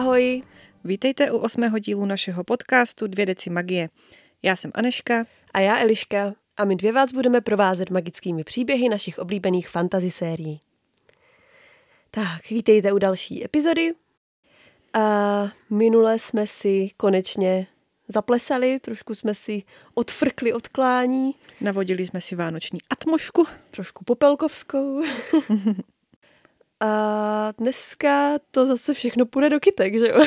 Ahoj. Vítejte u osmého dílu našeho podcastu Dvě deci magie. Já jsem Aneška. A já Eliška. A my dvě vás budeme provázet magickými příběhy našich oblíbených fantasy sérií. Tak, vítejte u další epizody. A minule jsme si konečně zaplesali, trošku jsme si odfrkli od klání. Navodili jsme si vánoční atmošku. Trošku popelkovskou. A dneska to zase všechno půjde do kytek, že jo?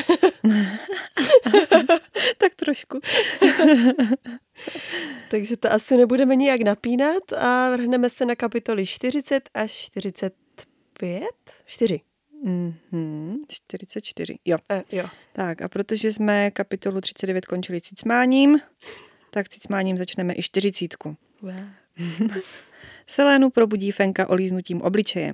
tak trošku. Takže to asi nebudeme nijak napínat a vrhneme se na kapitoly 40 až 45? 4. Mm-hmm, 44, jo. E, jo. Tak a protože jsme kapitolu 39 končili cicmáním, tak cicmáním začneme i 40. Wow. Selénu probudí Fenka olíznutím obličeje.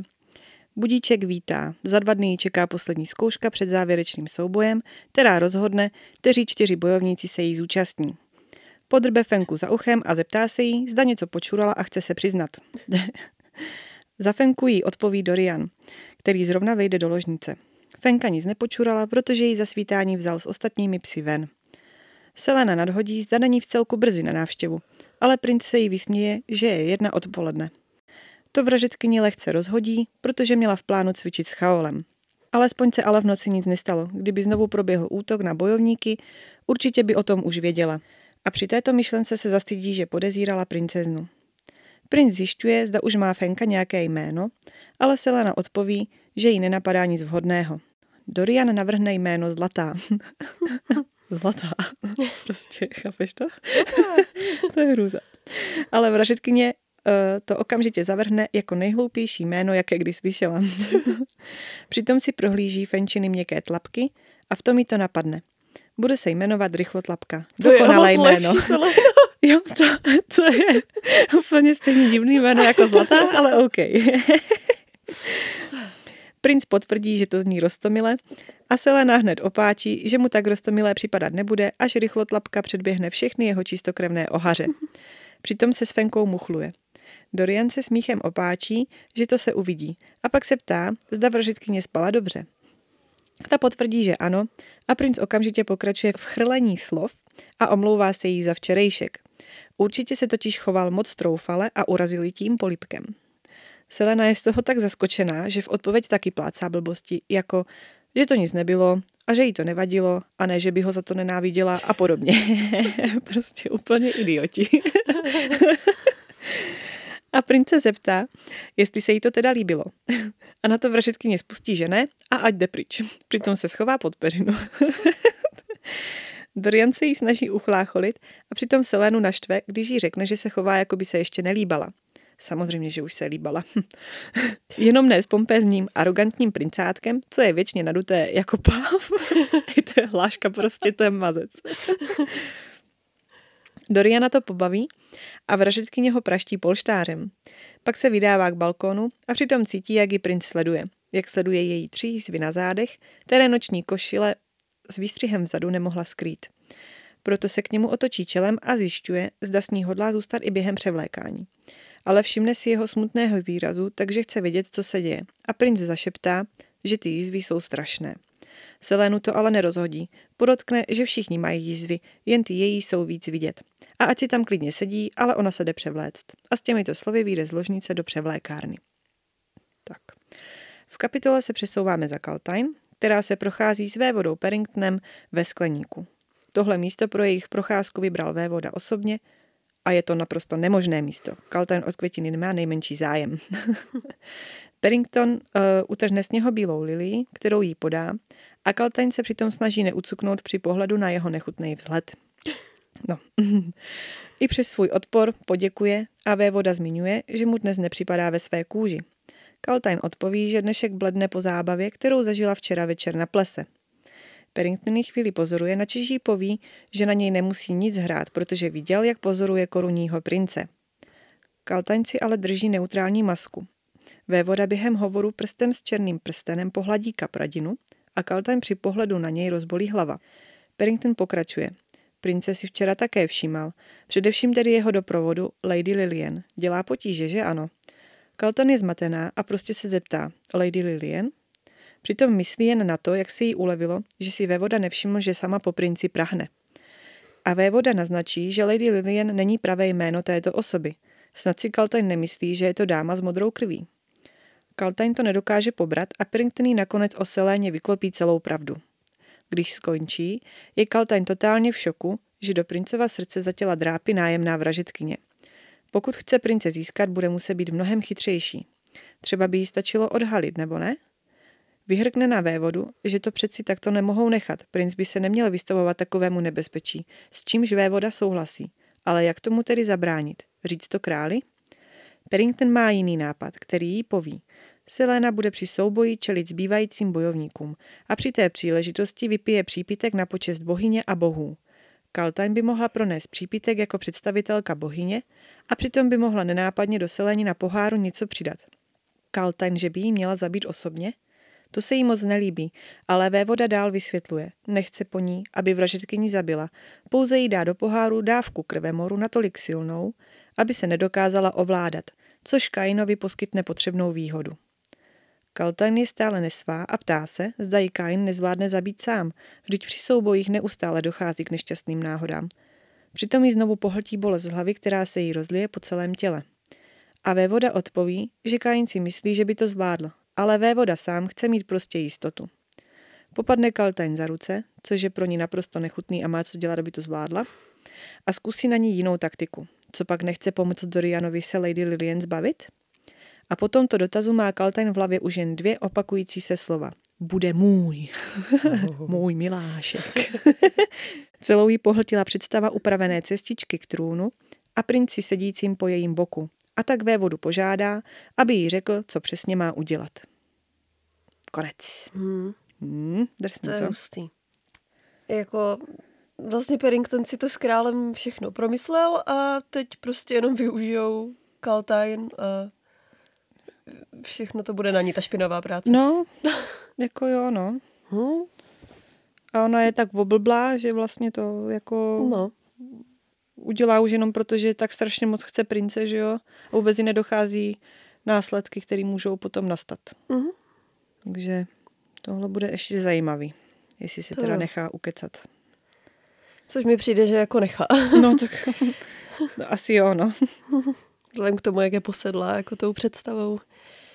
Budíček vítá. Za dva dny čeká poslední zkouška před závěrečným soubojem, která rozhodne, kteří čtyři bojovníci se jí zúčastní. Podrbe Fenku za uchem a zeptá se jí, zda něco počurala a chce se přiznat. za Fenku jí odpoví Dorian, který zrovna vejde do ložnice. Fenka nic nepočurala, protože ji za svítání vzal s ostatními psy ven. Selena nadhodí, zda není v celku brzy na návštěvu, ale princ se jí vysměje, že je jedna odpoledne. To vražetkyni lehce rozhodí, protože měla v plánu cvičit s chaolem. Alespoň se ale v noci nic nestalo. Kdyby znovu proběhl útok na bojovníky, určitě by o tom už věděla. A při této myšlence se zastydí, že podezírala princeznu. Princ zjišťuje, zda už má Fenka nějaké jméno, ale Selena odpoví, že jí nenapadá nic vhodného. Dorian navrhne jméno Zlatá. Zlatá. prostě, chápeš to? to je hrůza. Ale vražetkyně Eh, to okamžitě zavrhne jako nejhloupější jméno, jaké kdy slyšela. Přitom si prohlíží Fenčiny měkké tlapky a v tom jí to napadne. Bude se jmenovat Rychlotlapka. Dokonalé jméno. jo, to, to je úplně stejně divný jméno jako Zlatá, ale OK. Princ potvrdí, že to zní rostomile a Selena hned opáčí, že mu tak rostomilé připadat nebude, až rychlotlapka předběhne všechny jeho čistokrevné ohaře. Přitom se s Fenkou muchluje. Dorian se smíchem opáčí, že to se uvidí a pak se ptá, zda vražitkyně spala dobře. Ta potvrdí, že ano a princ okamžitě pokračuje v chrlení slov a omlouvá se jí za včerejšek. Určitě se totiž choval moc troufale a urazil jí tím polipkem. Selena je z toho tak zaskočená, že v odpověď taky plácá blbosti, jako že to nic nebylo a že jí to nevadilo a ne, že by ho za to nenáviděla a podobně. prostě úplně idioti. A prince zeptá, jestli se jí to teda líbilo. A na to vražetkyně spustí, že ne a ať jde pryč. Přitom se schová pod peřinu. Dorian se jí snaží uchlácholit a přitom Selénu naštve, když jí řekne, že se chová, jako by se ještě nelíbala. Samozřejmě, že už se líbala. Jenom ne s pompézním, arrogantním princátkem, co je věčně naduté jako páv. To je hláška, prostě to je mazec. Doriana to pobaví a vražetkyně ho praští polštářem. Pak se vydává k balkonu a přitom cítí, jak ji princ sleduje. Jak sleduje její tři jízvy na zádech, které noční košile s výstřihem vzadu nemohla skrýt. Proto se k němu otočí čelem a zjišťuje, zda s ní hodlá zůstat i během převlékání. Ale všimne si jeho smutného výrazu, takže chce vědět, co se děje. A princ zašeptá, že ty jízvy jsou strašné. Selénu to ale nerozhodí. Podotkne, že všichni mají jízvy, jen ty její jsou víc vidět. A ať si tam klidně sedí, ale ona se jde převléct. A s těmito slovy vyjde z ložnice do převlékárny. Tak. V kapitole se přesouváme za Kaltajn, která se prochází s vévodou Perringtonem ve skleníku. Tohle místo pro jejich procházku vybral vévoda osobně a je to naprosto nemožné místo. Kaltajn od květiny nemá nejmenší zájem. Perrington uh, utrhne z něho bílou lilii, kterou jí podá a Kaltain se přitom snaží neucuknout při pohledu na jeho nechutný vzhled. No. I přes svůj odpor poděkuje a vévoda zmiňuje, že mu dnes nepřipadá ve své kůži. Kaltain odpoví, že dnešek bledne po zábavě, kterou zažila včera večer na plese. Perrington chvíli pozoruje, na jí poví, že na něj nemusí nic hrát, protože viděl, jak pozoruje korunního prince. Kaltain si ale drží neutrální masku. Vévoda během hovoru prstem s černým prstenem pohladí kapradinu a Kaltain při pohledu na něj rozbolí hlava. Perrington pokračuje. Prince si včera také všímal, především tedy jeho doprovodu Lady Lillian. Dělá potíže, že ano? Kaltan je zmatená a prostě se zeptá, Lady Lillian? Přitom myslí jen na to, jak se jí ulevilo, že si vévoda nevšiml, že sama po princi prahne. A vévoda naznačí, že Lady Lillian není pravé jméno této osoby. Snad si Kaltain nemyslí, že je to dáma s modrou krví. Kaltain to nedokáže pobrat a Pirington jí nakonec o Seléně vyklopí celou pravdu. Když skončí, je Kaltain totálně v šoku, že do princova srdce zatěla drápy nájemná vražetkyně. Pokud chce prince získat, bude muset být mnohem chytřejší. Třeba by jí stačilo odhalit, nebo ne? Vyhrkne na vévodu, že to přeci takto nemohou nechat. Princ by se neměl vystavovat takovému nebezpečí, s čímž vévoda souhlasí. Ale jak tomu tedy zabránit? Říct to králi? Perrington má jiný nápad, který jí poví. Selena bude při souboji čelit zbývajícím bojovníkům a při té příležitosti vypije přípitek na počest bohyně a bohů. Kaltain by mohla pronést přípitek jako představitelka bohyně a přitom by mohla nenápadně do Seleni na poháru něco přidat. Kaltain, že by jí měla zabít osobně? To se jí moc nelíbí, ale vévoda dál vysvětluje. Nechce po ní, aby vražetkyni zabila. Pouze jí dá do poháru dávku krvemoru natolik silnou, aby se nedokázala ovládat, což Kainovi poskytne potřebnou výhodu. Kaltain je stále nesvá a ptá se, zda ji Kain nezvládne zabít sám, vždyť při soubojích neustále dochází k nešťastným náhodám. Přitom jí znovu pohltí bolest hlavy, která se jí rozlije po celém těle. A vévoda odpoví, že Kain si myslí, že by to zvládl, ale vévoda sám chce mít prostě jistotu. Popadne Kaltain za ruce, což je pro ní naprosto nechutný a má co dělat, aby to zvládla, a zkusí na ní jinou taktiku. Co pak nechce pomoct Dorianovi se Lady Lillian zbavit? A po tomto dotazu má Kaltain v hlavě už jen dvě opakující se slova. Bude můj. můj milášek. Celou jí pohltila představa upravené cestičky k trůnu a princi sedícím po jejím boku. A tak vévodu požádá, aby jí řekl, co přesně má udělat. Konec. Hmm. Hmm, drsný, To je co? hustý. Jako vlastně Paddington si to s králem všechno promyslel a teď prostě jenom využijou Kaltain a všechno to bude na ní, ta špinavá práce. No, jako jo, no. Hm? A ona je tak oblblá, že vlastně to jako No. udělá už jenom proto, že tak strašně moc chce prince, že jo? A vůbec jí nedochází následky, které můžou potom nastat. Mhm. Takže tohle bude ještě zajímavý, jestli si To teda jo. nechá ukecat. Což mi přijde, že jako nechá. No tak no, asi jo, no. Vzhledem k tomu, jak je posedlá jako tou představou.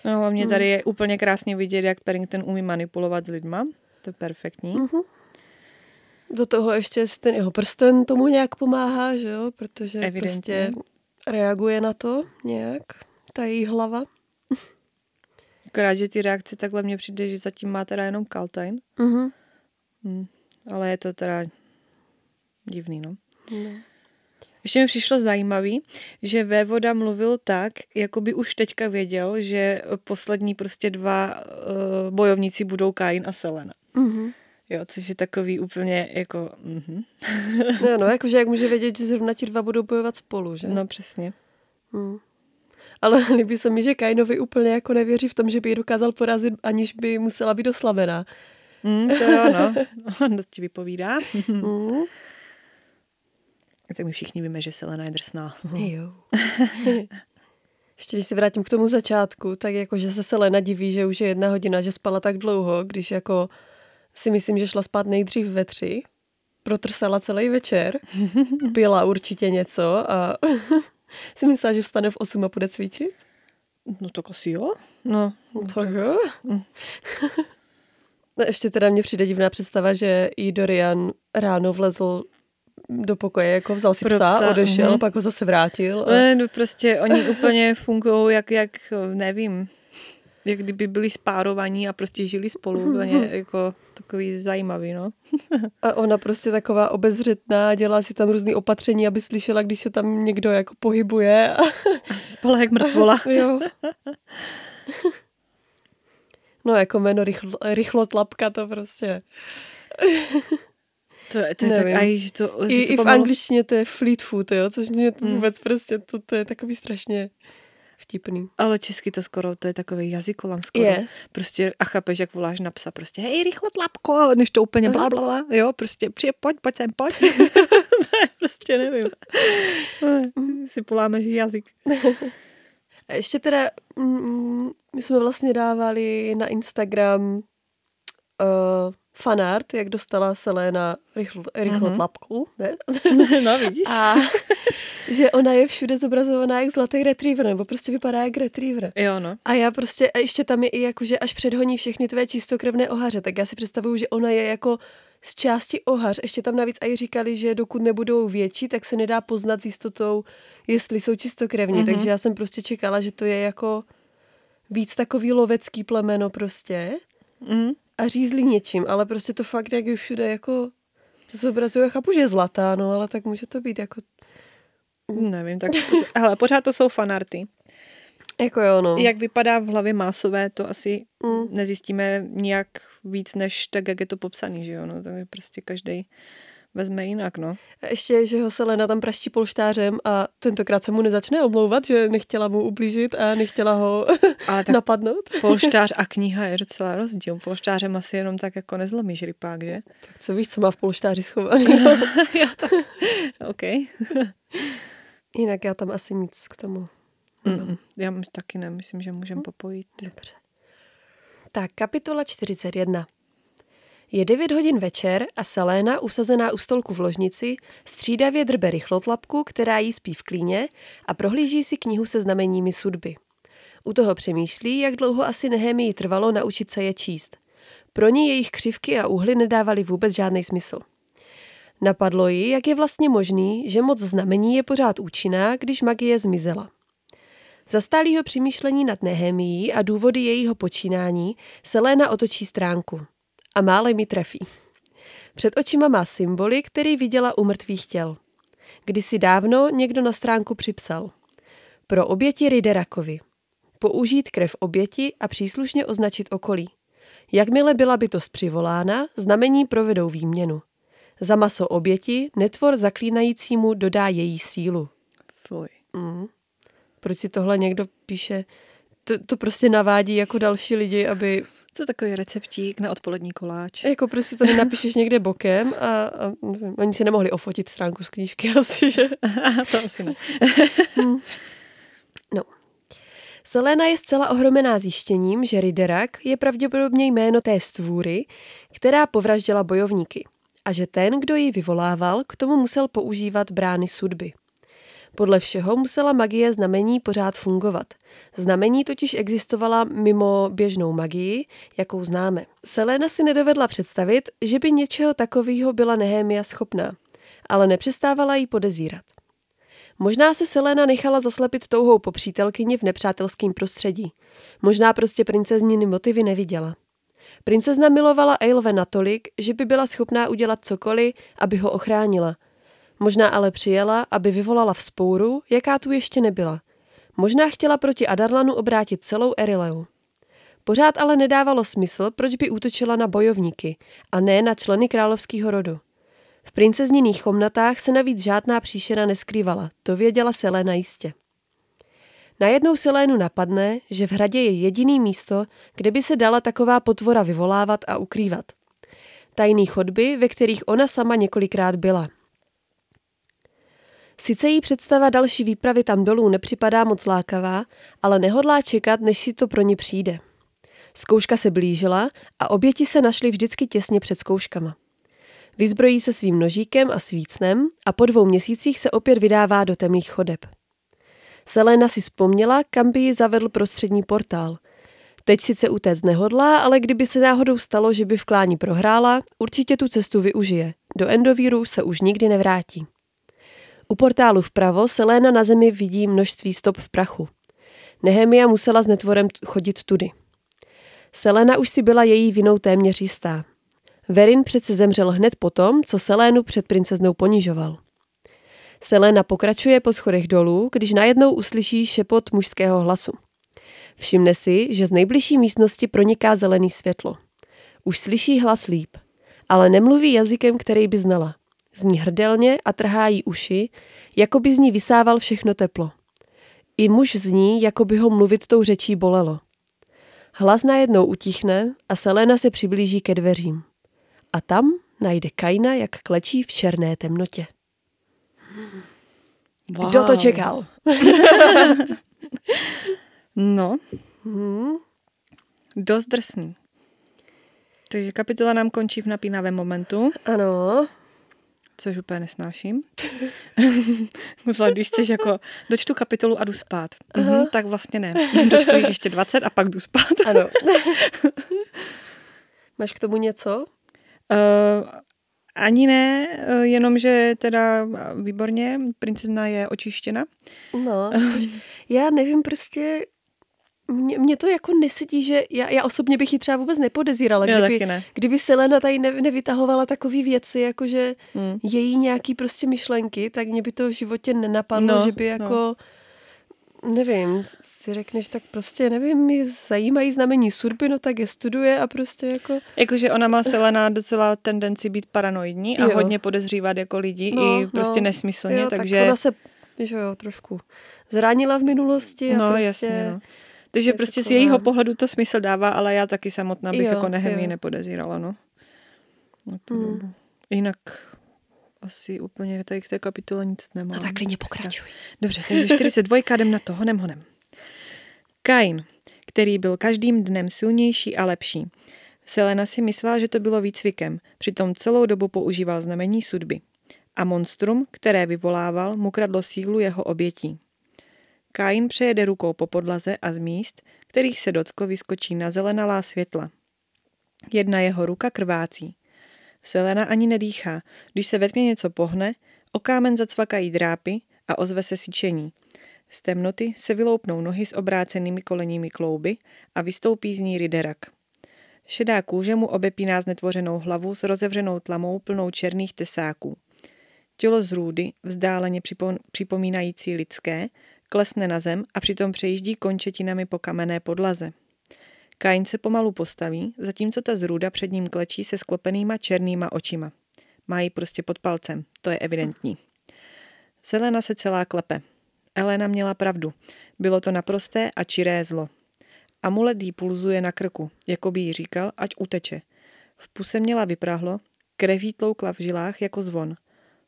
no. hlavně tady je úplně krásně vidět, jak Paddington umí manipulovat s lidma. To je perfektní. Mhm. Do toho ještě si ten jeho prsten tomu nějak pomáhá, že jo? Protože Evidentně. prostě reaguje na to nějak, ta její hlava. Akorát, že ty reakce takhle mně přijde, že zatím má teda jenom Kaltain. Mhm. Hm. Ale je to teda divný, no. No. Ještě mi přišlo zajímavý, že Vévoda mluvil tak, jako by už teďka věděl, že poslední prostě dva uh, bojovníci budou Kain a Selena. Mhm. Jo, což je takový úplně jako... Uh-huh. No, no, jakože jak může vědět, že zrovna ti dva budou bojovat spolu, že? No přesně. Hmm. Ale líbí se mi, že Kainovi úplně jako nevěří v tom, že by ji dokázal porazit, aniž by musela být oslabená. Mm, to jo, no. On ti vypovídá. Hmm. Tak my všichni víme, že Selena je drsná. Jo. Ještě když se vrátím k tomu začátku, tak jako, že se Selena diví, že už je jedna hodina, že spala tak dlouho, když jako si myslím, že šla spát nejdřív ve tři, protrsala celý večer, pila určitě něco a si myslela, že vstane v 8 a půjde cvičit. No to asi jo. No, Tak jo. No ještě teda mně přijde divná představa, že i Dorian ráno vlezl do pokoje, jako vzal si Pro psa, psa, odešel, mhm. pak ho zase vrátil. A... Ne, no prostě oni úplně fungují jak, jak, nevím, jak kdyby byli spárovaní a prostě žili spolu. Úplně jako takový zajímavý, no. A ona prostě taková obezřetná, dělá si tam různý opatření, aby slyšela, když se tam někdo jako pohybuje. A, Asi spala jak mrtvola. jo. No jako jméno rychlo, rychlo tlapka, to prostě. To, je- to je tak, aj, že to, že I, to i v pomalu- angličtině to je Fleetfoot, jo, což mě to Hmm. vůbec prostě, to, to je takový strašně vtipný. Ale česky to skoro, to je takový jazykolam skoro. Je. Prostě a chápeš, jak voláš na psa, prostě hej, rychle tlapko, než to úplně bla, bla, bla, jo, prostě přijde, pojď, pojď sem, pojď. to je prostě nevím. si polámeš jazyk. A ještě teda, mm, my jsme vlastně dávali na Instagram uh, fanart, jak dostala Selena rychlo, rychlo Mhm. tlapku, ne? no vidíš. A že ona je všude zobrazovaná jak zlatý retriever, nebo prostě vypadá jak retriever. Jo, no. A já prostě, a ještě tam je i jako, že až předhoní všechny tvé čistokrevné ohaře, tak já si představuju, že ona je jako z části ohař. Ještě tam navíc i říkali, že dokud nebudou větší, tak se nedá poznat s jistotou, jestli jsou čistokrevní. Mhm. Mm-hmm. Takže já jsem prostě čekala, že to je jako víc takový lovecký plemeno prostě Mhm. A řízlí něčím, ale prostě to fakt jak je všude jako zobrazuje. Chápu, že je zlatá, no, ale tak může to být jako, Nevím, tak hele, pořád to jsou fanarty. jako jo, no. Jak vypadá v hlavě másové, to asi Mm. nezjistíme nijak víc, než tak, jak je to popsaný, že jo, no, to je prostě každý vezme jinak, no. A ještě, že ho Selena tam praští polštářem a tentokrát se mu nezačne omlouvat, že nechtěla mu ublížit a nechtěla ho Ale tak napadnout. polštář a kniha je docela rozdíl. Polštářem asi jenom tak jako nezlomíš rypák, že? Tak co víš, co má v polštáři schovaný. jo, tak. OK. Jinak já tam asi nic k tomu. Mm, já taky ne, myslím, že můžeme popojit. Dobře. Tak, kapitola 41. Je 9 hodin večer a Selena, usazená u stolku v ložnici, střídavě drbe rychlotlapku, která jí spí v klíně a prohlíží si knihu se znameními sudby. U toho přemýšlí, jak dlouho asi Nehemii trvalo naučit se je číst. Pro ní jejich křivky a úhly nedávaly vůbec žádný smysl. Napadlo ji, jak je vlastně možný, že moc znamení je pořád účinná, když magie zmizela. Za stálého přemýšlení nad Nehemií a důvody jejího počínání se Léna otočí stránku. A mále mi trefí. Před očima má symboly, který viděla u mrtvých těl. Kdysi dávno někdo na stránku připsal. Pro oběti Riderakovi. Použít krev oběti a příslušně označit okolí. Jakmile byla bytost přivolána, znamení provedou výměnu. Za maso oběti netvor zaklínajícímu dodá její sílu. Fuj. Mm. Proč si tohle někdo píše? To, to prostě navádí jako další lidi, aby To je takový receptík na odpolední koláč. jako prostě to nenapíšeš někde bokem a, a nevím, oni si nemohli ofotit stránku z knížky asi, že? to asi ne. No. Selena je zcela ohromená zjištěním, že Riderak je pravděpodobně jméno té stvůry, která povraždila bojovníky a že ten, kdo ji vyvolával, k tomu musel používat brány sudby. Podle všeho musela magie znamení pořád fungovat. Znamení totiž existovala mimo běžnou magii, jakou známe. Selena si nedovedla představit, že by něčeho takového byla Nehemia schopná, ale nepřestávala jí podezírat. Možná se Selena nechala zaslepit touhou po přítelkyni v nepřátelském prostředí. Možná prostě princezniny motivy neviděla. Princezna milovala Eilve natolik, že by byla schopná udělat cokoliv, aby ho ochránila. Možná ale přijela, aby vyvolala vzpouru, jaká tu ještě nebyla. Možná chtěla proti Adarlanu obrátit celou Erileu. Pořád ale nedávalo smysl, proč by útočila na bojovníky a ne na členy královského rodu. V princezniných komnatách se navíc žádná příšera neskrývala, to věděla Selena jistě. Najednou Selénu napadne, že v hradě je jediný místo, kde by se dala taková potvora vyvolávat a ukrývat. Tajný chodby, ve kterých ona sama několikrát byla. Sice jí představa další výpravy tam dolů nepřipadá moc lákavá, ale nehodlá čekat, než si to pro ní přijde. Zkouška se blížila a oběti se našly vždycky těsně před zkouškama. Vyzbrojí se svým nožíkem a svícnem a po dvou měsících se opět vydává do temných chodeb. Selena si vzpomněla, kam by ji zavedl prostřední portál. Teď sice utéct nehodlá, ale kdyby se náhodou stalo, že by v kláni prohrála, určitě tu cestu využije. Do Endovíru se už nikdy nevrátí. U portálu vpravo Selena na zemi vidí množství stop v prachu. Nehemia musela s netvorem chodit tudy. Selena už si byla její vinou téměř jistá. Verin přece zemřel hned potom, co Selénu před princeznou ponižoval. Selena pokračuje po schodech dolů, když najednou uslyší šepot mužského hlasu. Všimne si, že z nejbližší místnosti proniká zelený světlo. Už slyší hlas líp, ale nemluví jazykem, který by znala. Zní hrdelně a trhá jí uši, jako by z ní vysával všechno teplo. I muž zní, jako by ho mluvit tou řečí bolelo. Hlas najednou utichne a Selena se přiblíží ke dveřím. A tam najde Kaina, jak klečí v černé temnotě. Wow. Kdo to čekal? No, Hmm. dost drsný. Takže kapitola nám končí v napínavém momentu, Ano, což úplně nesnáším. Zvlášť, když chceš jako, dočtu kapitolu a jdu spát. Mhm, tak vlastně ne. Dočtu jich ještě 20 a pak jdu spát. ano. Máš k tomu něco? Uh, ani ne, uh, jenom, že teda uh, výborně, princezna je očištěna. No, což, já nevím, prostě mě, mě to jako nesedí, že já, já osobně bych ji třeba vůbec nepodezírala, Já kdyby, ne. kdyby Selena tady ne, nevytahovala takové věci, jako že Hmm. její nějaký prostě myšlenky, tak mě by to v životě nenapadlo, No, že by jako, nevím, si řekneš, tak prostě nevím, mi zajímají znamení surby, no tak je studuje a prostě jako, Jakože ona má Selena docela tendenci být paranoidní a Jo. hodně podezřívat jako lidi No, i prostě no. nesmyslně, jo, takže... tak ona se, že jo, trošku zranila v minulosti a no, prostě... jasně, no. Takže je prostě z taková- jejího pohledu to smysl dává, ale já taky samotná bych Jo, jako nehemí nepodezírala, no. Na tu Hmm. dobu. Jinak asi úplně tady k té kapitole nic nemám. No tak klidně pokračuj. Dobře, takže 42 jdem na to, honem honem. Kain, který byl každým dnem silnější a lepší. Selena si myslela, že to bylo výcvikem, přitom celou dobu používal znamení sudby. A monstrum, které vyvolával, mu kradlo sílu jeho obětí. Kain přejede rukou po podlaze a z míst, kterých se dotkl, vyskočí na zelenalá světla. Jedna jeho ruka krvácí. Selena ani nedýchá. Když se ve tmě něco pohne, o kámen zacvakají drápy a ozve se síčení. Z temnoty se vyloupnou nohy s obrácenými koleními klouby a vystoupí z ní Riderak. Šedá kůže mu obepíná znetvořenou hlavu s rozevřenou tlamou plnou černých tesáků. Tělo z růdy, vzdáleně připom- připomínající lidské, klesne na zem a přitom přejíždí končetinami po kamenné podlaze. Kain se pomalu postaví, zatímco ta zrůda před ním klečí se sklopenýma černýma očima. Má ji prostě pod palcem, to je evidentní. Selena se celá klepe. Elena měla pravdu. Bylo to naprosté a čiré zlo. Amulet jí pulzuje na krku, jako by jí říkal, ať uteče. V puse měla vyprahlo, krev jí tloukla v žilách jako zvon.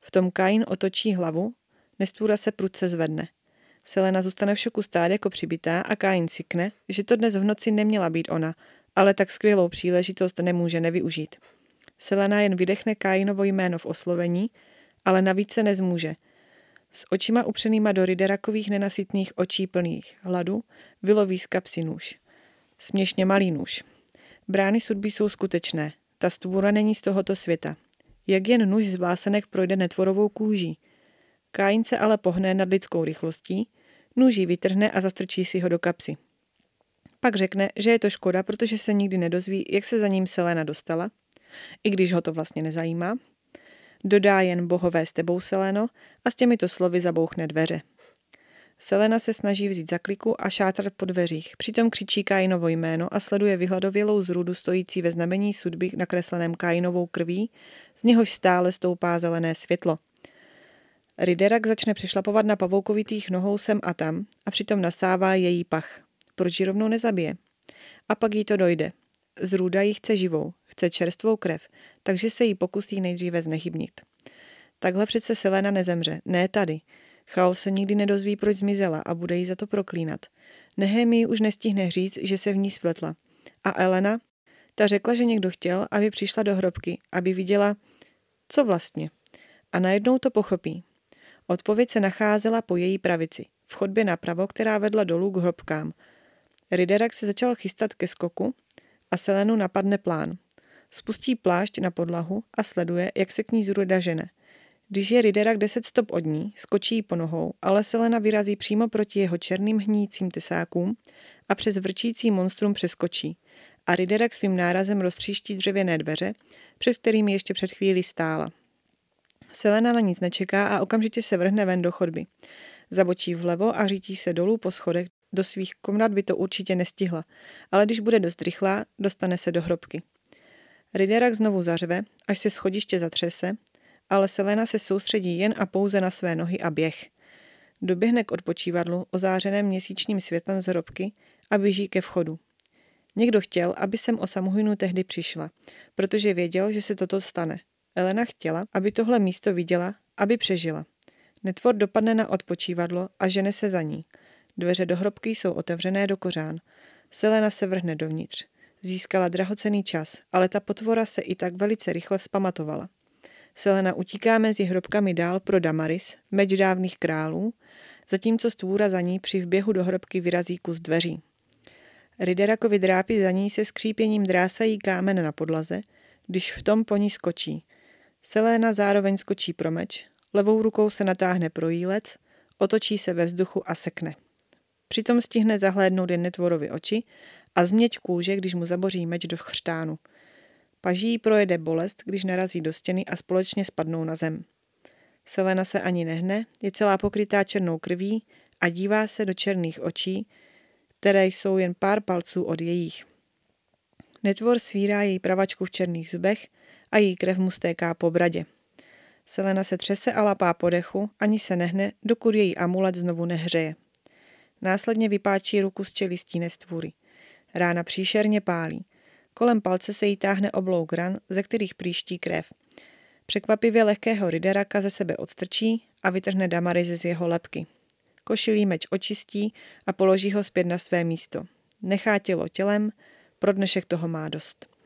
V tom Kain otočí hlavu, nestůra se prudce zvedne. Selena zůstane v šoku stát jako přibitá a Kain sikne, že to dnes v noci neměla být ona, ale tak skvělou příležitost nemůže nevyužít. Selena jen vydechne Kainovo jméno v oslovení, ale navíc se nezmůže. S očima upřenýma do Riderakových nenasytných očí plných hladu vyloví z kapsy nůž. Směšně malý nůž. Brány sudby jsou skutečné. Ta stvůra není z tohoto světa. Jak jen nůž z vásenek projde netvorovou kůží. Kájin se ale pohne nad lidskou rychlostí, nůž ji vytrhne a zastrčí si ho do kapsy. Pak řekne, že je to škoda, protože se nikdy nedozví, jak se za ním Selena dostala, i když ho to vlastně nezajímá. Dodá jen bohové s tebou, Seleno, a s těmito slovy zabouchne dveře. Selena se snaží vzít za kliku a šátrat po dveřích, přitom křičí Kainovo jméno a sleduje vyhladovělou zrůdu stojící ve znamení sudby nakresleném Kainovou krví, z něhož stále stoupá zelené světlo. Riderak začne přešlapovat na pavoukovitých nohou sem a tam a přitom nasává její pach. Proč ji rovnou nezabije? A pak jí to dojde. Zrůda ji chce živou, chce čerstvou krev, takže se jí pokusí nejdříve znechybnit. Takhle přece Selena nezemře, ne tady. Chaol se nikdy nedozví, proč zmizela a bude jí za to proklínat. Nehemii už nestihne říct, že se v ní spletla. A Elena? Ta řekla, že někdo chtěl, aby přišla do hrobky, aby viděla, co vlastně. A najednou to pochopí. Odpověď se nacházela po její pravici, v chodbě napravo, která vedla dolů k hrobkám. Riderak se začal chystat ke skoku a Selenu napadne plán. Spustí plášť na podlahu a sleduje, jak se k ní zruda žene. Když je Riderak deset stop od ní, skočí jí po nohou, ale Selena vyrazí přímo proti jeho černým hnícím tesákům a přes vrčící monstrum přeskočí. A Riderak svým nárazem roztříští dřevěné dveře, před kterými ještě před chvílí stála. Selena na nic nečeká a okamžitě se vrhne ven do chodby. Zabočí vlevo a řítí se dolů po schodech. Do svých komnat by to určitě nestihla, ale když bude dost rychlá, dostane se do hrobky. Riderak znovu zařve, až se schodiště zatřese, ale Selena se soustředí jen a pouze na své nohy a běh. Doběhne k odpočívadlu, ozářeném měsíčním světlem z hrobky a běží ke vchodu. Někdo chtěl, aby jsem o samohynu tehdy přišla, protože věděl, že se toto stane. Elena chtěla, aby tohle místo viděla, aby přežila. Netvor dopadne na odpočívadlo a žene se za ní. Dveře do hrobky jsou otevřené do kořán. Selena se vrhne dovnitř. Získala drahocený čas, ale ta potvora se i tak velice rychle vzpamatovala. Selena utíká mezi hrobkami dál pro Damaris, meč dávných králů, zatímco stvůra za ní při vběhu do hrobky vyrazí kus dveří. Riderakovi drápy za ní se skřípěním drásají kámen na podlaze, když v tom po ní skočí. Selena zároveň skočí pro meč, levou rukou se natáhne pro jílec, otočí se ve vzduchu a sekne. Přitom stihne zahlédnout jen netvorovi oči a změť kůže, když mu zaboří meč do chřtánu. Paží projede bolest, když narazí do stěny a společně spadnou na zem. Selena se ani nehne, je celá pokrytá černou krví a dívá se do černých očí, které jsou jen pár palců od jejich. Netvor svírá její pravačku v černých zubech a její krev mu stéká po bradě. Selena se třese a lapá po dechu, ani se nehne, dokud její amulet znovu nehřeje. Následně vypáčí ruku z čelistí nestvůry. Rána příšerně pálí. Kolem palce se jí táhne oblouk ran, ze kterých příští krev. Překvapivě lehkého Rideraka ze sebe odstrčí a vytrhne Damaris z jeho lepky. Košilý meč očistí a položí ho zpět na své místo. Nechá tělo tělem, pro dnešek toho má dost.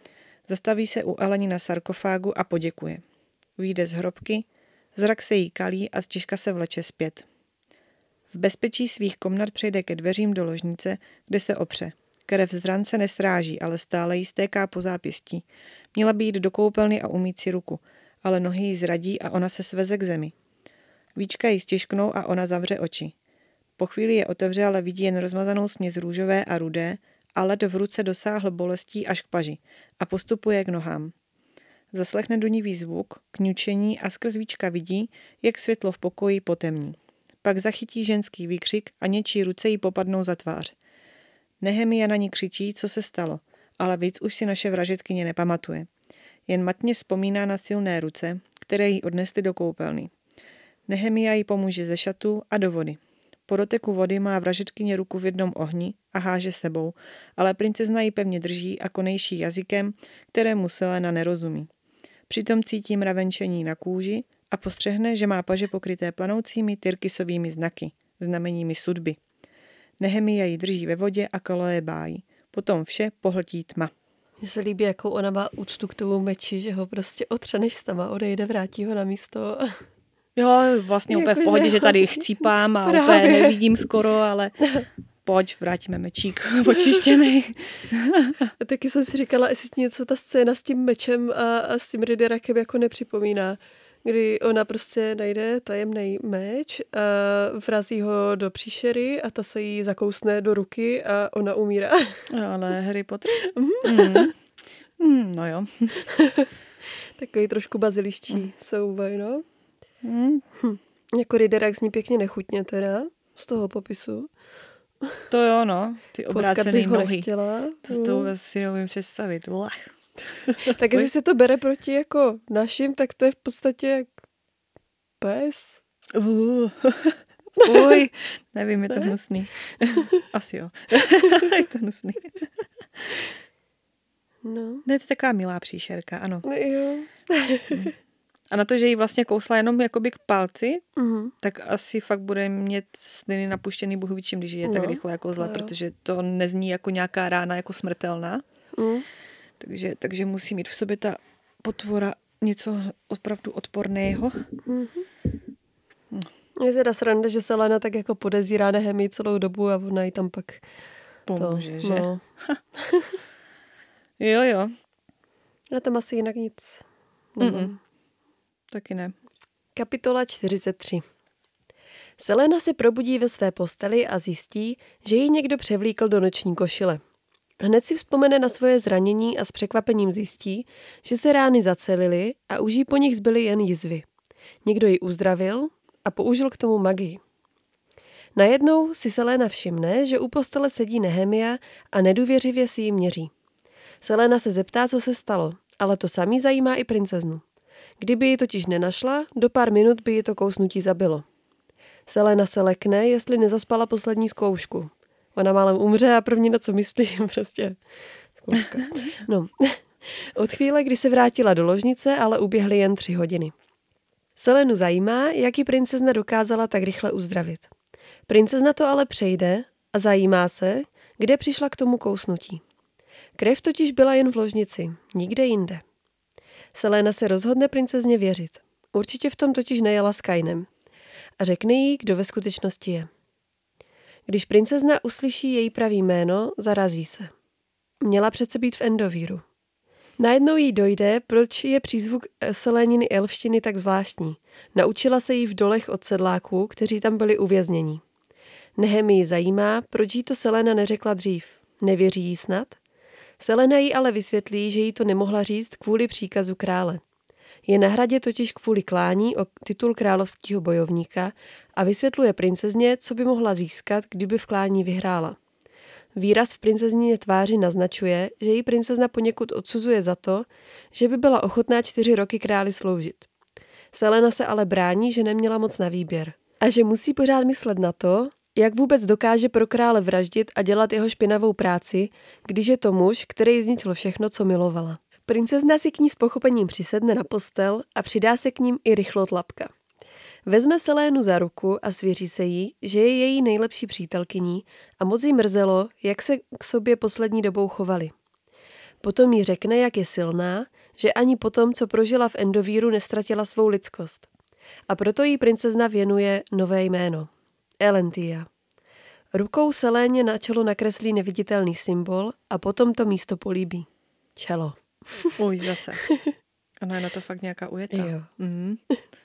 Zastaví se u Eleni na sarkofágu a poděkuje. Výjde z hrobky, zrak se jí kalí a ztěžka se vleče zpět. V bezpečí svých komnat přejde ke dveřím do ložnice, kde se opře. Krev z rance nesráží, ale stále jí stéká po zápěstí. Měla jít do koupelny a umít si ruku, ale nohy jí zradí a ona se sveze k zemi. Víčka jí stěžknou a ona zavře oči. Po chvíli je otevře, ale vidí jen rozmazanou směs růžové a rudé a led v ruce dosáhl bolestí až k paži a postupuje k nohám. Zaslechne dunivý zvuk, kňučení a skrz víčka vidí, jak světlo v pokoji potemní. Pak zachytí ženský výkřik a něčí ruce jí popadnou za tvář. Nehemia na ní křičí, co se stalo, ale víc už si naše vražetkyně nepamatuje. Jen matně vzpomíná na silné ruce, které jí odnesly do koupelny. Nehemia jí pomůže ze šatů a do vody. Po doteku vody má vražetkyně ruku v jednom ohni a háže sebou, ale princezna ji pevně drží a konejší jazykem, kterému Selena nerozumí. Přitom cítí mravenčení na kůži a postřehne, že má paže pokryté planoucími tyrkysovými znaky, znameními sudby. Nehemia ji drží ve vodě a kaloje bájí. Potom vše pohltí tma. Mně se líbí, jakou ona má úctu k tomu meči, že ho prostě otře, než sama odejde, vrátí ho na místo. Jo, vlastně úplně v pohodě, že tady chcípám a Právě. úplně nevidím skoro, ale pojď, vrátíme mečík očištěný. a taky jsem si říkala, jestli něco ta scéna s tím mečem a, a s tím Riderakem jako nepřipomíná kdy ona prostě najde tajemný meč, a vrazí ho do příšery a ta se jí zakousne do ruky a ona umírá. Ale Harry Potter. mm. Mm, no jo. Takový trošku baziliští mm. souboj, no. Mm. Hm. Jako Riderak zní pěkně nechutně teda, z toho popisu. To jo, no. Ty obrácené nohy. Nechtěla. To, to vůbec si neumím představit. Ulach. tak jestli se to bere proti jako našim, tak to je v podstatě jak pes. Uh. Uj, nevím, je to hnusný. Asi jo. je to hnusný. No. Ne, to je taková milá příšerka, ano. No, jo. A na to, že jí vlastně kousla jenom jakoby k palci, uh-huh. tak asi fakt bude mít sny napuštěný bohuvičím, když je no, tak rychle jako zle, protože to nezní jako nějaká rána jako smrtelná. Uh-huh. Takže, takže musí mít v sobě ta potvora něco opravdu odporného. Mm-hmm. No. Je teda sranda, že se Lena tak jako podezírá Nehemii celou dobu a ona jí tam pak pomůže, to, že? No. jo, jo. Na tam asi jinak nic. Mm-mm. Taky ne. Kapitola 43 Selena se probudí ve své posteli a zjistí, že ji někdo převlíkl do noční košile. Hned si vzpomene na svoje zranění a s překvapením zjistí, že se rány zacelily a už jí po nich zbyly jen jizvy. Někdo ji uzdravil a použil k tomu magii. Najednou si Selena všimne, že u postele sedí Nehemia a nedůvěřivě si ji měří. Selena se zeptá, co se stalo, ale to samý zajímá i princeznu. Kdyby ji totiž nenašla, do pár minut by ji to kousnutí zabilo. Selena se lekne, jestli nezaspala poslední zkoušku. Ona málem umře a první na co myslím, prostě zkouška. No, od chvíle, kdy se vrátila do ložnice, ale uběhly jen tři hodiny. Selenu zajímá, jak ji princezna dokázala tak rychle uzdravit. Princezna to ale přejde a zajímá se, kde přišla k tomu kousnutí. Krev totiž byla jen v ložnici, nikde jinde. Selena se rozhodne princezně věřit. Určitě v tom totiž nejela s Kainem. A řekne jí, kdo ve skutečnosti je. Když princezna uslyší její pravý jméno, zarazí se. Měla přece být v Endovíru. Najednou jí dojde, proč je přízvuk Seléniny elštiny tak zvláštní. Naučila se jí v dolech od sedláků, kteří tam byli uvězněni. Nehemi ji zajímá, proč jí to Selena neřekla dřív. Nevěří jí snad? Selena jí ale vysvětlí, že jí to nemohla říct kvůli příkazu krále. Je na hradě totiž kvůli klání o titul královského bojovníka a vysvětluje princezně, co by mohla získat, kdyby v klání vyhrála. Výraz v princeznině tváři naznačuje, že jí princezna poněkud odsuzuje za to, že by byla ochotná čtyři roky králi sloužit. Selena se ale brání, že neměla moc na výběr. A že musí pořád myslet na to, jak vůbec dokáže pro krále vraždit a dělat jeho špinavou práci, když je to muž, který zničil všechno, co milovala. Princezna si k ní s pochopením přisedne na postel a přidá se k ním i rychlotlapka. Vezme Selénu za ruku a svěří se jí, že je její nejlepší přítelkyní a moc jí mrzelo, jak se k sobě poslední dobou chovali. Potom jí řekne, jak je silná, že ani potom, co prožila v Endovíru, nestratila svou lidskost. A proto jí princezna věnuje nové jméno. Elentia. Rukou Seléně na čelo nakreslí neviditelný symbol a potom to místo políbí. Čelo. Uj, zase. Ona je na to fakt nějaká ujetá. Jo. Mm.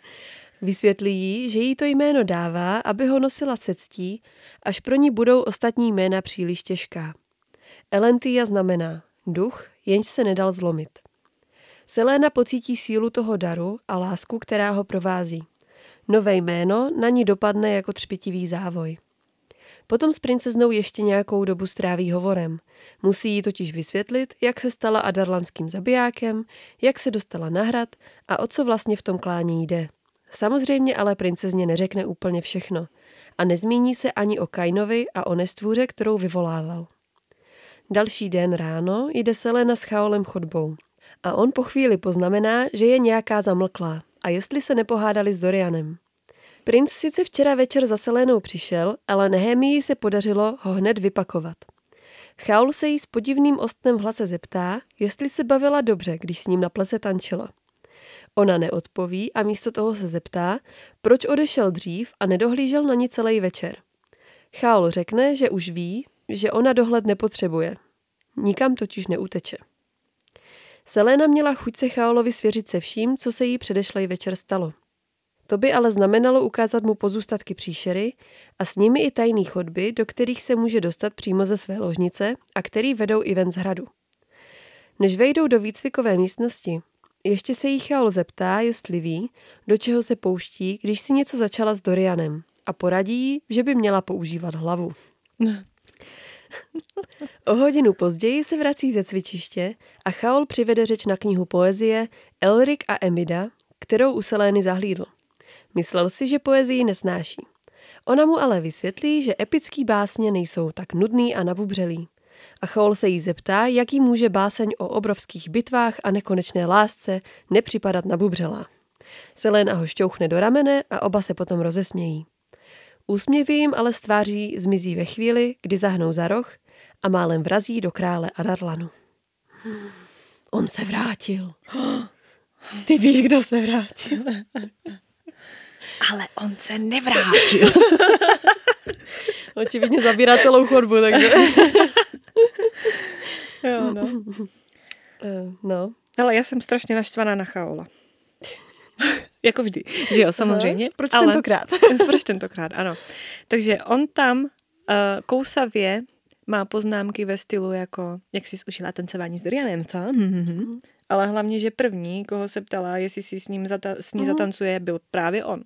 Vysvětlí jí, že jí to jméno dává, aby ho nosila se ctí, až pro ní budou ostatní jména příliš těžká. Elentia znamená duch, jenž se nedal zlomit. Selena pocítí sílu toho daru a lásku, která ho provází. Nové jméno na ní dopadne jako třpitivý závoj. Potom s princeznou ještě nějakou dobu stráví hovorem. Musí jí totiž vysvětlit, jak se stala adarlanským zabijákem, jak se dostala na hrad a o co vlastně v tom kláně jde. Samozřejmě ale princezně neřekne úplně všechno a nezmíní se ani o Kainovi a o nestvůře, kterou vyvolával. Další den ráno jde Selena s Chaolem chodbou a on po chvíli poznamená, že je nějaká zamlklá a jestli se nepohádali s Dorianem. Princ sice včera večer za Selénou přišel, ale Nehemii se podařilo ho hned vypakovat. Chaul se jí s podivným ostnem v hlase zeptá, jestli se bavila dobře, když s ním na plese tančila. Ona neodpoví a místo toho se zeptá, proč odešel dřív a nedohlížel na ní celý večer. Chaul řekne, že už ví, že ona dohled nepotřebuje. Nikam totiž neuteče. Selena měla chuť se Chaolovi svěřit se vším, co se jí předešlej večer stalo. To by ale znamenalo ukázat mu pozůstatky příšery a s nimi i tajný chodby, do kterých se může dostat přímo ze své ložnice a který vedou i ven z hradu. Než vejdou do výcvikové místnosti, ještě se jí Chaol zeptá, jestli ví, do čeho se pouští, když si něco začala s Dorianem a poradí jí, že by měla používat hlavu. O hodinu později se vrací ze cvičiště a Chaol přivede řeč na knihu poezie Elric a Emida, kterou u Selény zahlídl. Myslel si, že poezii nesnáší. Ona mu ale vysvětlí, že epický básně nejsou tak nudný a nabubřelý. A Chaol se jí zeptá, jaký může báseň o obrovských bitvách a nekonečné lásce nepřipadat na bubřelá. Selena ho šťouchne do ramene a oba se potom rozesmějí. Úsměvy jim ale z tváří zmizí ve chvíli, kdy zahnou za roh a málem vrazí do krále Adarlanu. On se vrátil. Ty víš, kdo se vrátil. Ale on se nevrátil. Očividně zabírá celou chodbu, takže... jo, no. Eh, no. Ale já jsem strašně naštvaná na Chaola. Jako vždy, že jo, samozřejmě. Proč ale... tentokrát? Proč tentokrát, ano. Takže on tam uh, kousavě má poznámky ve stylu jako, jak jsi užila tancování s Dorianem, co? Mm-hmm. Ale hlavně, že první, koho se ptala, jestli si s, ním zata- s ní Mhm. zatancuje, byl právě on.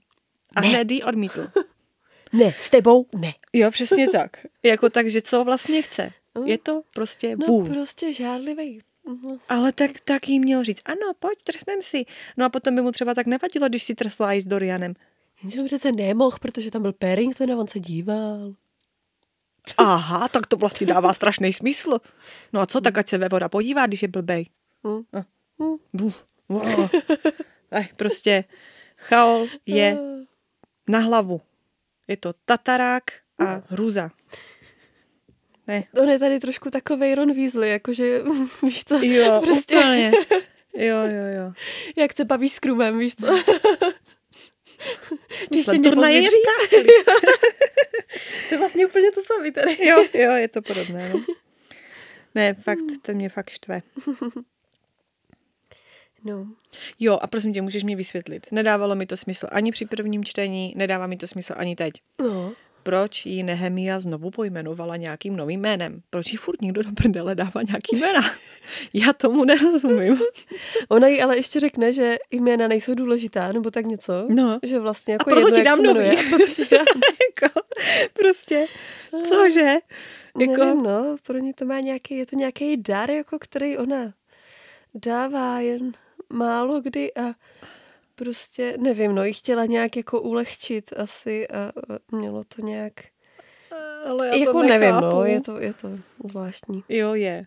A Ne. hned jí odmítl. Ne, s tebou ne. Jo, přesně tak. Jako takže co vlastně chce? Mm. Je to prostě No vůl. prostě žádlivý. Mhm. Ale tak, tak jí měl říct, ano, pojď, trsnem si. No a potom by mu třeba tak nevadilo, když si trsla i s Dorianem. Jenže on přece nemohl, protože tam byl Paddington a on se díval. Aha, tak to vlastně dává strašný smysl. No a co, tak ať se ve voda podívá, když je blbej. Hm. A. Hm. Buh. Wow. Ej, prostě chaol je Eh, na hlavu. Je to tatarák a hruza. Ne. On je tady trošku takovej Ron Weasley, jakože, víš co, Jo, prostě, úplně. Jo, jo, jo. jak se bavíš s Krumem, víš co. Smyslem turnaje je To je vlastně úplně to samé tady. Jo, jo, je to podobné. No. Ne, fakt, ten mě fakt štve. No. Jo, a prosím tě, můžeš mi vysvětlit. Nedávalo mi to smysl ani při prvním čtení, nedává mi to smysl ani teď. No. Proč ji Nehemia znovu pojmenovala nějakým novým jménem? Proč jí furt někdo do prdele dává nějaký jména? Já tomu nerozumím. Ona jí ale ještě řekne, že jména nejsou důležitá, nebo tak něco. No. Že vlastně jako A proto jedno, ti jak dám nový. Proto ti dám. jako, prostě, cože? Jako, Nevím, no, pro ní to má nějaký, je to nějaký dar, jako který ona dává jen málo kdy a prostě, nevím, no, jí chtěla nějak jako ulehčit asi a, mělo to nějak, ale já jako to nevím, no, je to, je to zvláštní. Jo, je.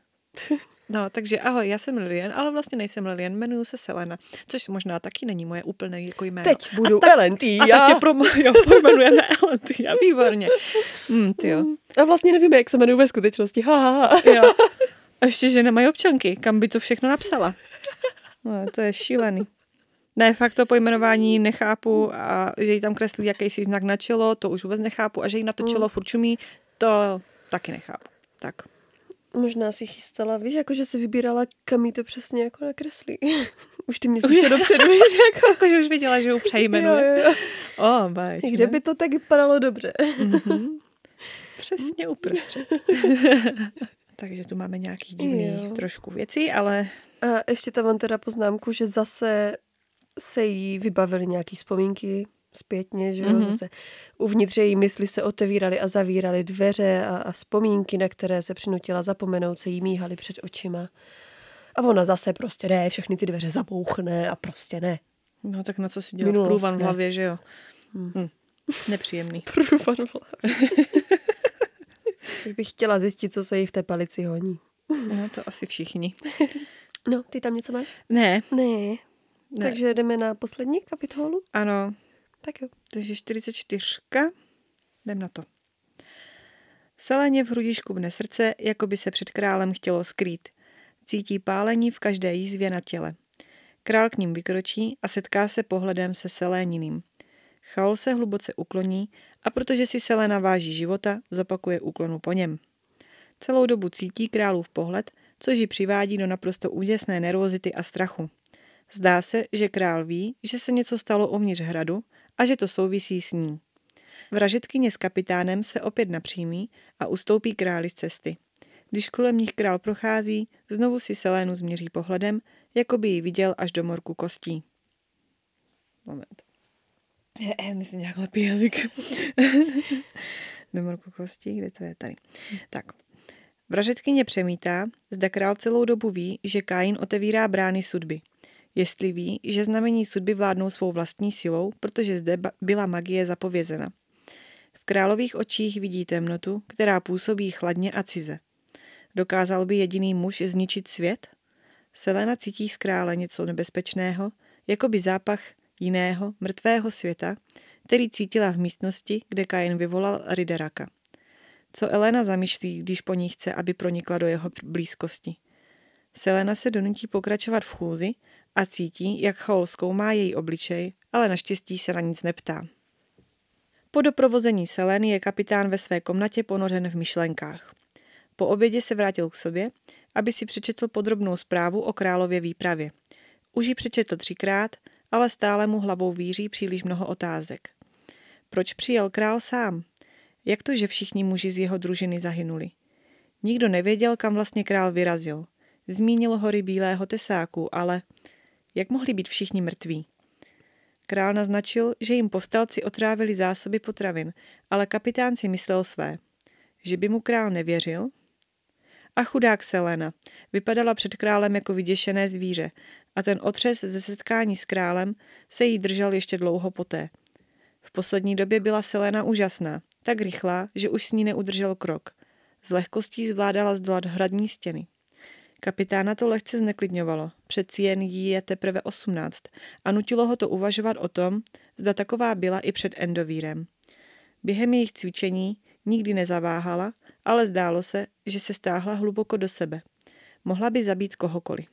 No, takže ahoj, já jsem Lilian, ale vlastně nejsem Lilian, jmenuji se Selena, což možná taky není moje úplné jako jméno. Teď budu tak- Ellen T. A tak tě promo, jo, pojmenujeme Ellen, a výborně. Hmm, ty jo. A vlastně nevíme, jak se jmenuji ve skutečnosti. Ha, ha, ha. jo. A ještě, že nemají občanky, kam by to všechno napsala. No, to je šílený. Ne, fakt to pojmenování nechápu a že jí tam kreslí jakýsi znak na čelo, to už vůbec nechápu a že jí na to čelo furt čumí, to taky nechápu. Tak. Možná si chystala, víš, jako že si vybírala, kam jí to přesně jako nakreslí. Už ty měsíce dopředu, víš, jako. Jakože už viděla, že ho přejmenuje. jo, jo. O, báč, Kde by to tak vypadalo dobře. Mhm. Přesně uprostřed. Takže tu máme nějaký divný Jo. trošku věci, ale A ještě tam mám teda poznámku, že zase se jí vybavily nějaký vzpomínky zpětně, že jo, Mhm. mm-hmm. zase uvnitř její mysli se otevíraly a zavíraly dveře a, a vzpomínky, na které se přinutila zapomenout, se jí míhaly před očima. A ona zase prostě ne, všechny ty dveře zabouchne a prostě ne. no tak na co si dělat Minulost, průvan v hlavě, že jo? Hm. Nepříjemný. Průvan v hlavě. Už bych chtěla zjistit, co se jí v té palici honí. No to asi všichni. No, ty tam něco máš? Ne, Ne. Ne. Takže jdeme na poslední kapitolu? ano, Tak jo. takže 44. Jdem na to. Seleně v hrudi škubne srdce, jako by se před králem chtělo skrýt. Cítí pálení v každé jízvě na těle. Král k ním vykročí a setká se pohledem se Seléniným. Chaol se hluboce ukloní a protože si Selena váží života, zopakuje úklonu po něm. Celou dobu cítí králův pohled, což ji přivádí do naprosto úděsné nervozity a strachu. Zdá se, že král ví, že se něco stalo uvnitř hradu a že to souvisí s ní. Vražetkyně s kapitánem se opět napřímí a ustoupí králi z cesty. Když kolem nich král prochází, znovu si Selénu změří pohledem, jako by ji viděl až do morku kostí. Moment. Je, je, myslím nějak lepý jazyk. do morku kostí, kde to je tady. Tak. Vražetkyně přemítá, zda král celou dobu ví, že Kain otevírá brány sudby. Jestli ví, že znamení sudby vládnou svou vlastní silou, protože zde byla magie zapovězena. V králových očích vidí temnotu, která působí chladně a cize. Dokázal by jediný muž zničit svět? Selena cítí z krále něco nebezpečného, jako by zápach jiného, mrtvého světa, který cítila v místnosti, kde Kain vyvolal Rideraka. Co Elena zamýšlí, když po ní chce, aby pronikla do jeho blízkosti? Selena se donutí pokračovat v chůzi a cítí, jak Chaol zkoumá její obličej, ale naštěstí se na nic neptá. Po doprovození Seleny je kapitán ve své komnatě ponořen v myšlenkách. Po obědě se vrátil k sobě, aby si přečetl podrobnou zprávu o králově výpravě. Už ji přečetl třikrát, ale stále mu hlavou víří příliš mnoho otázek. Proč přijel král sám? Jak to, že všichni muži z jeho družiny zahynuli? Nikdo nevěděl, kam vlastně král vyrazil. Zmínil hory bílého tesáku, ale jak mohli být všichni mrtví? Král naznačil, že jim povstalci otrávili zásoby potravin, ale kapitán si myslel své. Že by mu král nevěřil? A chudák Selena. Vypadala před králem jako vyděšené zvíře a ten otřes ze setkání s králem se jí držel ještě dlouho poté. V poslední době byla Selena úžasná, tak rychlá, že už s ní neudržel krok. S lehkostí zvládala zdolat hradní stěny. Kapitána to lehce zneklidňovalo, přeci jen jí je teprve 18 a nutilo ho to uvažovat o tom, zda taková byla i před Endovírem. Během jejich cvičení, Nikdy nezaváhala, ale zdálo se, že se stáhla hluboko do sebe. Mohla by zabít kohokoliv.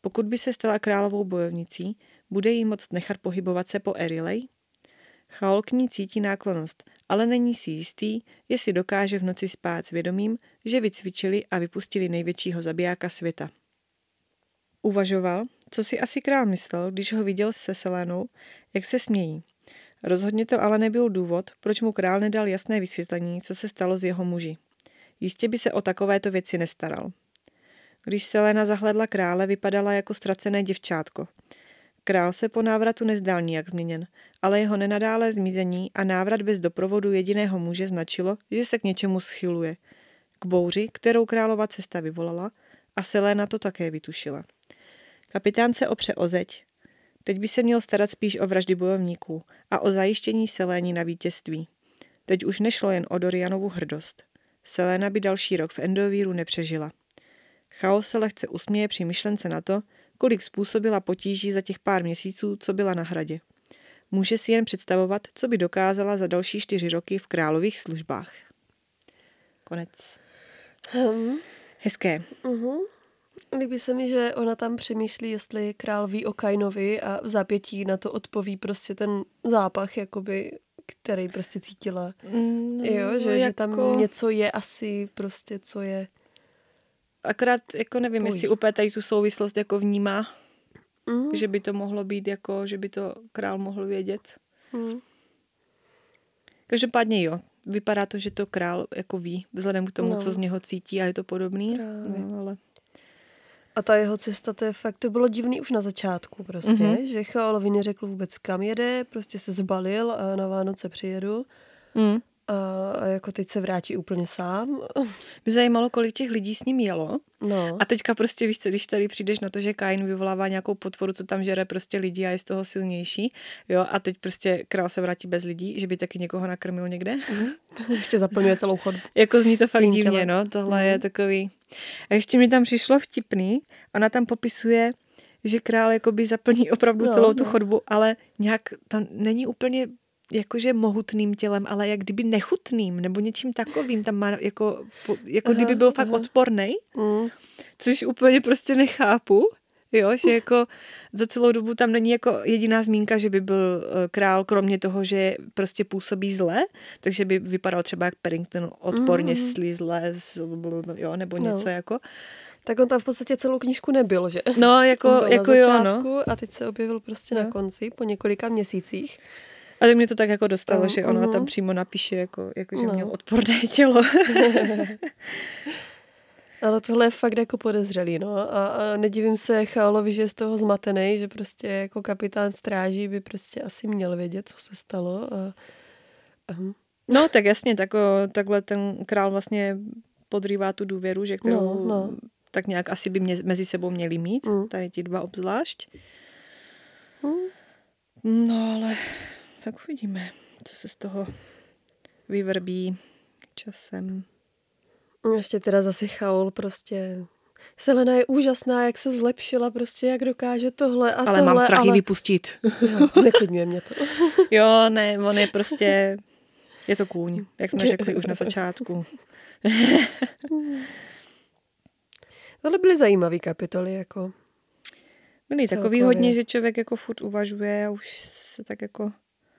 Pokud by se stala královou bojovnicí, bude jí moct nechat pohybovat se po Erilej? Chaol k ní cítí náklonost, ale není si jistý, jestli dokáže v noci spát s vědomím, že vycvičili a vypustili největšího zabijáka světa. Uvažoval, co si asi král myslel, když ho viděl se Selénou, jak se smějí. Rozhodně to ale nebyl důvod, proč mu král nedal jasné vysvětlení, co se stalo s jeho muži. Jistě by se o takovéto věci nestaral. Když Selena zahledla krále, vypadala jako ztracené děvčátko. Král se po návratu nezdál nijak změněn, ale jeho nenadálé zmizení a návrat bez doprovodu jediného muže značilo, že se k něčemu schyluje. K bouři, kterou králova cesta vyvolala, a Selena to také vytušila. Kapitán se opře o zeď. Teď by se měl starat spíš o vraždy bojovníků a o zajištění Seléni na vítězství. Teď už nešlo jen o Dorianovu hrdost. Selena by další rok v Endovíru nepřežila. Chaos se lehce usměje při myšlence na to, kolik způsobila potíží za těch pár měsíců, co byla na hradě. Může si jen představovat, co by dokázala za další čtyři roky v králových službách. Konec. Hmm. Hezké. Uh-huh. Líbí se mi, že ona tam přemýšlí, jestli král ví o Kainovi a v zápětí na to odpoví prostě ten zápach, jakoby, který prostě cítila. Mm, jo, že, jako... že tam něco je asi prostě, co je... Akorát jako nevím, Pojí. jestli úplně tady tu souvislost jako vnímá, Mm. že by to mohlo být jako, že by to král mohl vědět. Mm. Každopádně jo, vypadá to, že to král jako ví, vzhledem k tomu, No. co z něho cítí a je to podobný. Právě. No, ale A ta jeho cesta, to je fakt, to bylo divný už na začátku prostě, Mhm. mm-hmm. že Chaolovi neřekl vůbec kam jede, prostě se zbalil a na Vánoce přijedu mm. A, jako teď se vrátí úplně sám. Mě zajímalo, kolik těch lidí s ním jelo. No, A teďka prostě víš co, když tady přijdeš na to, že Kain vyvolává nějakou potvoru, co tam žere prostě lidi a je z toho silnější, jo, a teď prostě král se vrátí bez lidí, že by taky někoho nakrmil někde. ještě zaplňuje celou chodbu. Jako zní to fakt divně, no, tohle Mhm. je takový. A ještě mi tam přišlo vtipný, ona tam popisuje, že král jakoby zaplní opravdu No, celou tu no. chodbu, ale nějak tam není úplně jakože mohutným tělem, ale jak kdyby nechutným nebo něčím takovým, tam má jako, jako Aha, kdyby byl fakt aha. odporný, Mm. což úplně prostě nechápu, jo, že jako za celou dobu tam není jako jediná zmínka, že by byl eh, král, kromě toho, že prostě působí zle, takže by vypadal třeba jak Paddington odporně Mhm. slizle, jo, nebo No. něco jako. Tak on tam v podstatě celou knížku nebyl, že? No, jako, On byl jako na jo, no. začátku a teď se objevil prostě na No. konci po několika měsících. A tak mě to tak jako dostalo, Uh, že ona tam mhm. přímo napíše, jako, jako že No. měl odporné tělo. Ale tohle je fakt jako podezřelý, no. A, a nedivím se Chaolovi, že je z toho zmatený, že prostě jako kapitán stráží by prostě asi měl vědět, co se stalo. A, a, hm. No, tak jasně, tak, o, takhle ten král vlastně podrývá tu důvěru, že kterou No, no. tak nějak asi by mě, mezi sebou měli mít, Mm. tady ti dva obzvlášť. Hm. No, ale tak uvidíme, co se z toho vyvrbí časem. Ještě teda zase Chaol prostě... Selena je úžasná, jak se zlepšila, prostě jak dokáže tohle a ale tohle. mám strach ale... ale... vypustit. Jo, zneklidňuje mě to. jo, ne, on je prostě, je to kůň, jak jsme řekli už na začátku. Tohle byly zajímavé kapitoly, jako. Byli takový hodně, že člověk jako furt uvažuje a už se tak jako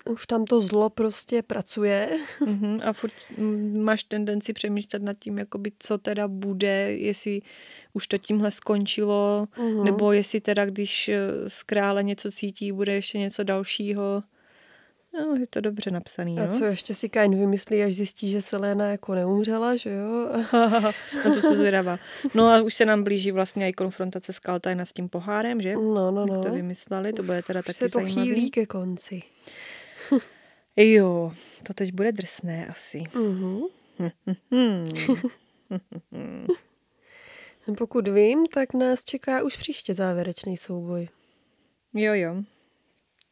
Už tam to zlo prostě pracuje. Mhm, a furt mm, máš tendenci přemýšlet nad tím, jakoby, co teda bude, jestli už to tímhle skončilo, Mhm. nebo jestli teda, když eh, z krále něco cítí, bude ještě něco dalšího. No, je to dobře napsaný, A no. co ještě si Kain vymyslí, až zjistí, že Selena jako neumřela, že jo? no to se zvědavá. No a už se nám blíží vlastně i konfrontace s Kaltajna s tím pohárem, že? No, no, no. Jak to vymysleli, to bude teda Už taky se to zajímavý. chýlí ke konci. Jo, to teď bude drsné asi. Mhm. Hmm. Pokud vím, tak nás čeká už příště závěrečný souboj. Jo, jo.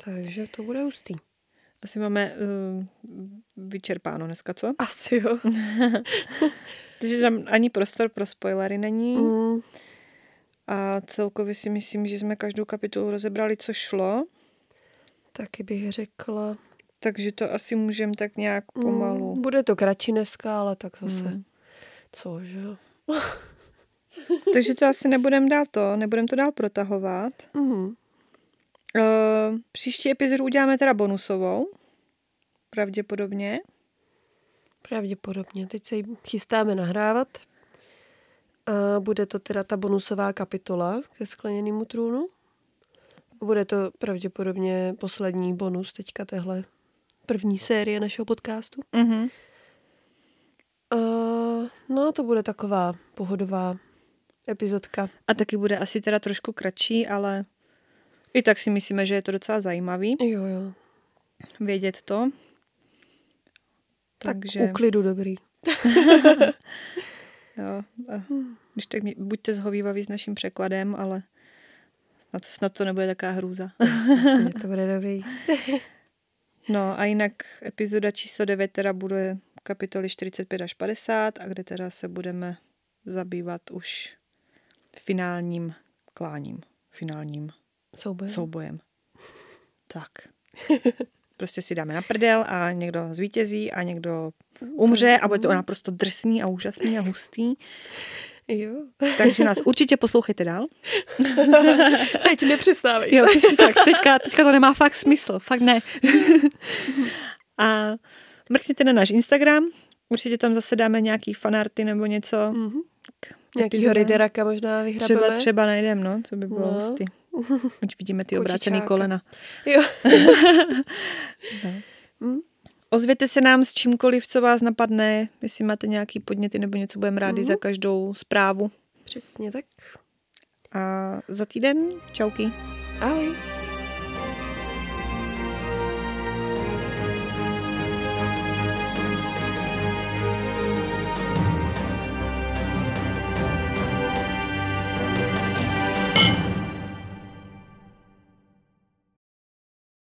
Takže to bude hustý. Asi máme uh, vyčerpáno dneska, co? Asi jo. Takže tam ani prostor pro spoilery není Mm. a celkově si myslím, že jsme každou kapitolu rozebrali, co šlo. Taky bych řekla. Takže to asi můžeme tak nějak pomalu. Mm, bude to kratší dneska, ale tak zase. Hmm. Co, že jo? Takže to asi nebudeme dál to, nebudeme to dál protahovat. Mhm. Uh, příští epizodu uděláme teda bonusovou. Pravděpodobně. Pravděpodobně. Teď se ji chystáme nahrávat. A bude to teda ta bonusová kapitola ke skleněnému trůnu. Bude to pravděpodobně poslední bonus teďka téhle první série našeho podcastu. Uh-huh. Uh, no, to bude taková pohodová epizodka. A taky bude asi teda trošku kratší, ale i tak si myslíme, že je to docela zajímavý Jo, jo. vědět to. Tak Takže u klidu dobrý. jo, a když tak mě, buďte zhovývaví s naším překladem, ale snad, snad to nebude taková hrůza. Myslím, to bude dobrý. No a jinak epizoda číslo 9 teda bude kapitoly 45 až 50 a kde teda se budeme zabývat už finálním kláním, finálním Souboj. soubojem. Tak. Prostě si dáme na prdel a někdo zvítězí a někdo umře a bude to naprosto drsný a úžasný a hustý. Jo. Takže nás určitě poslouchejte dál. Teď nepřestávej. Jo, přesně tak. Teďka, teďka to nemá fakt smysl. Fakt ne. a mrkněte na náš Instagram. Určitě tam zase dáme nějaký fanarty nebo něco. Mhm. Nějakýho. Rideraka možná vyhrabeme. Třeba, třeba najdem, no, co by bylo No. no. hustý. Vidíme ty obrácený kolena. Jo. Ozvěte se nám s čímkoliv, co vás napadne, jestli máte nějaký podněty nebo něco, budeme rádi Mhm. za každou zprávu. Přesně tak. A za týden čauky. Ahoj.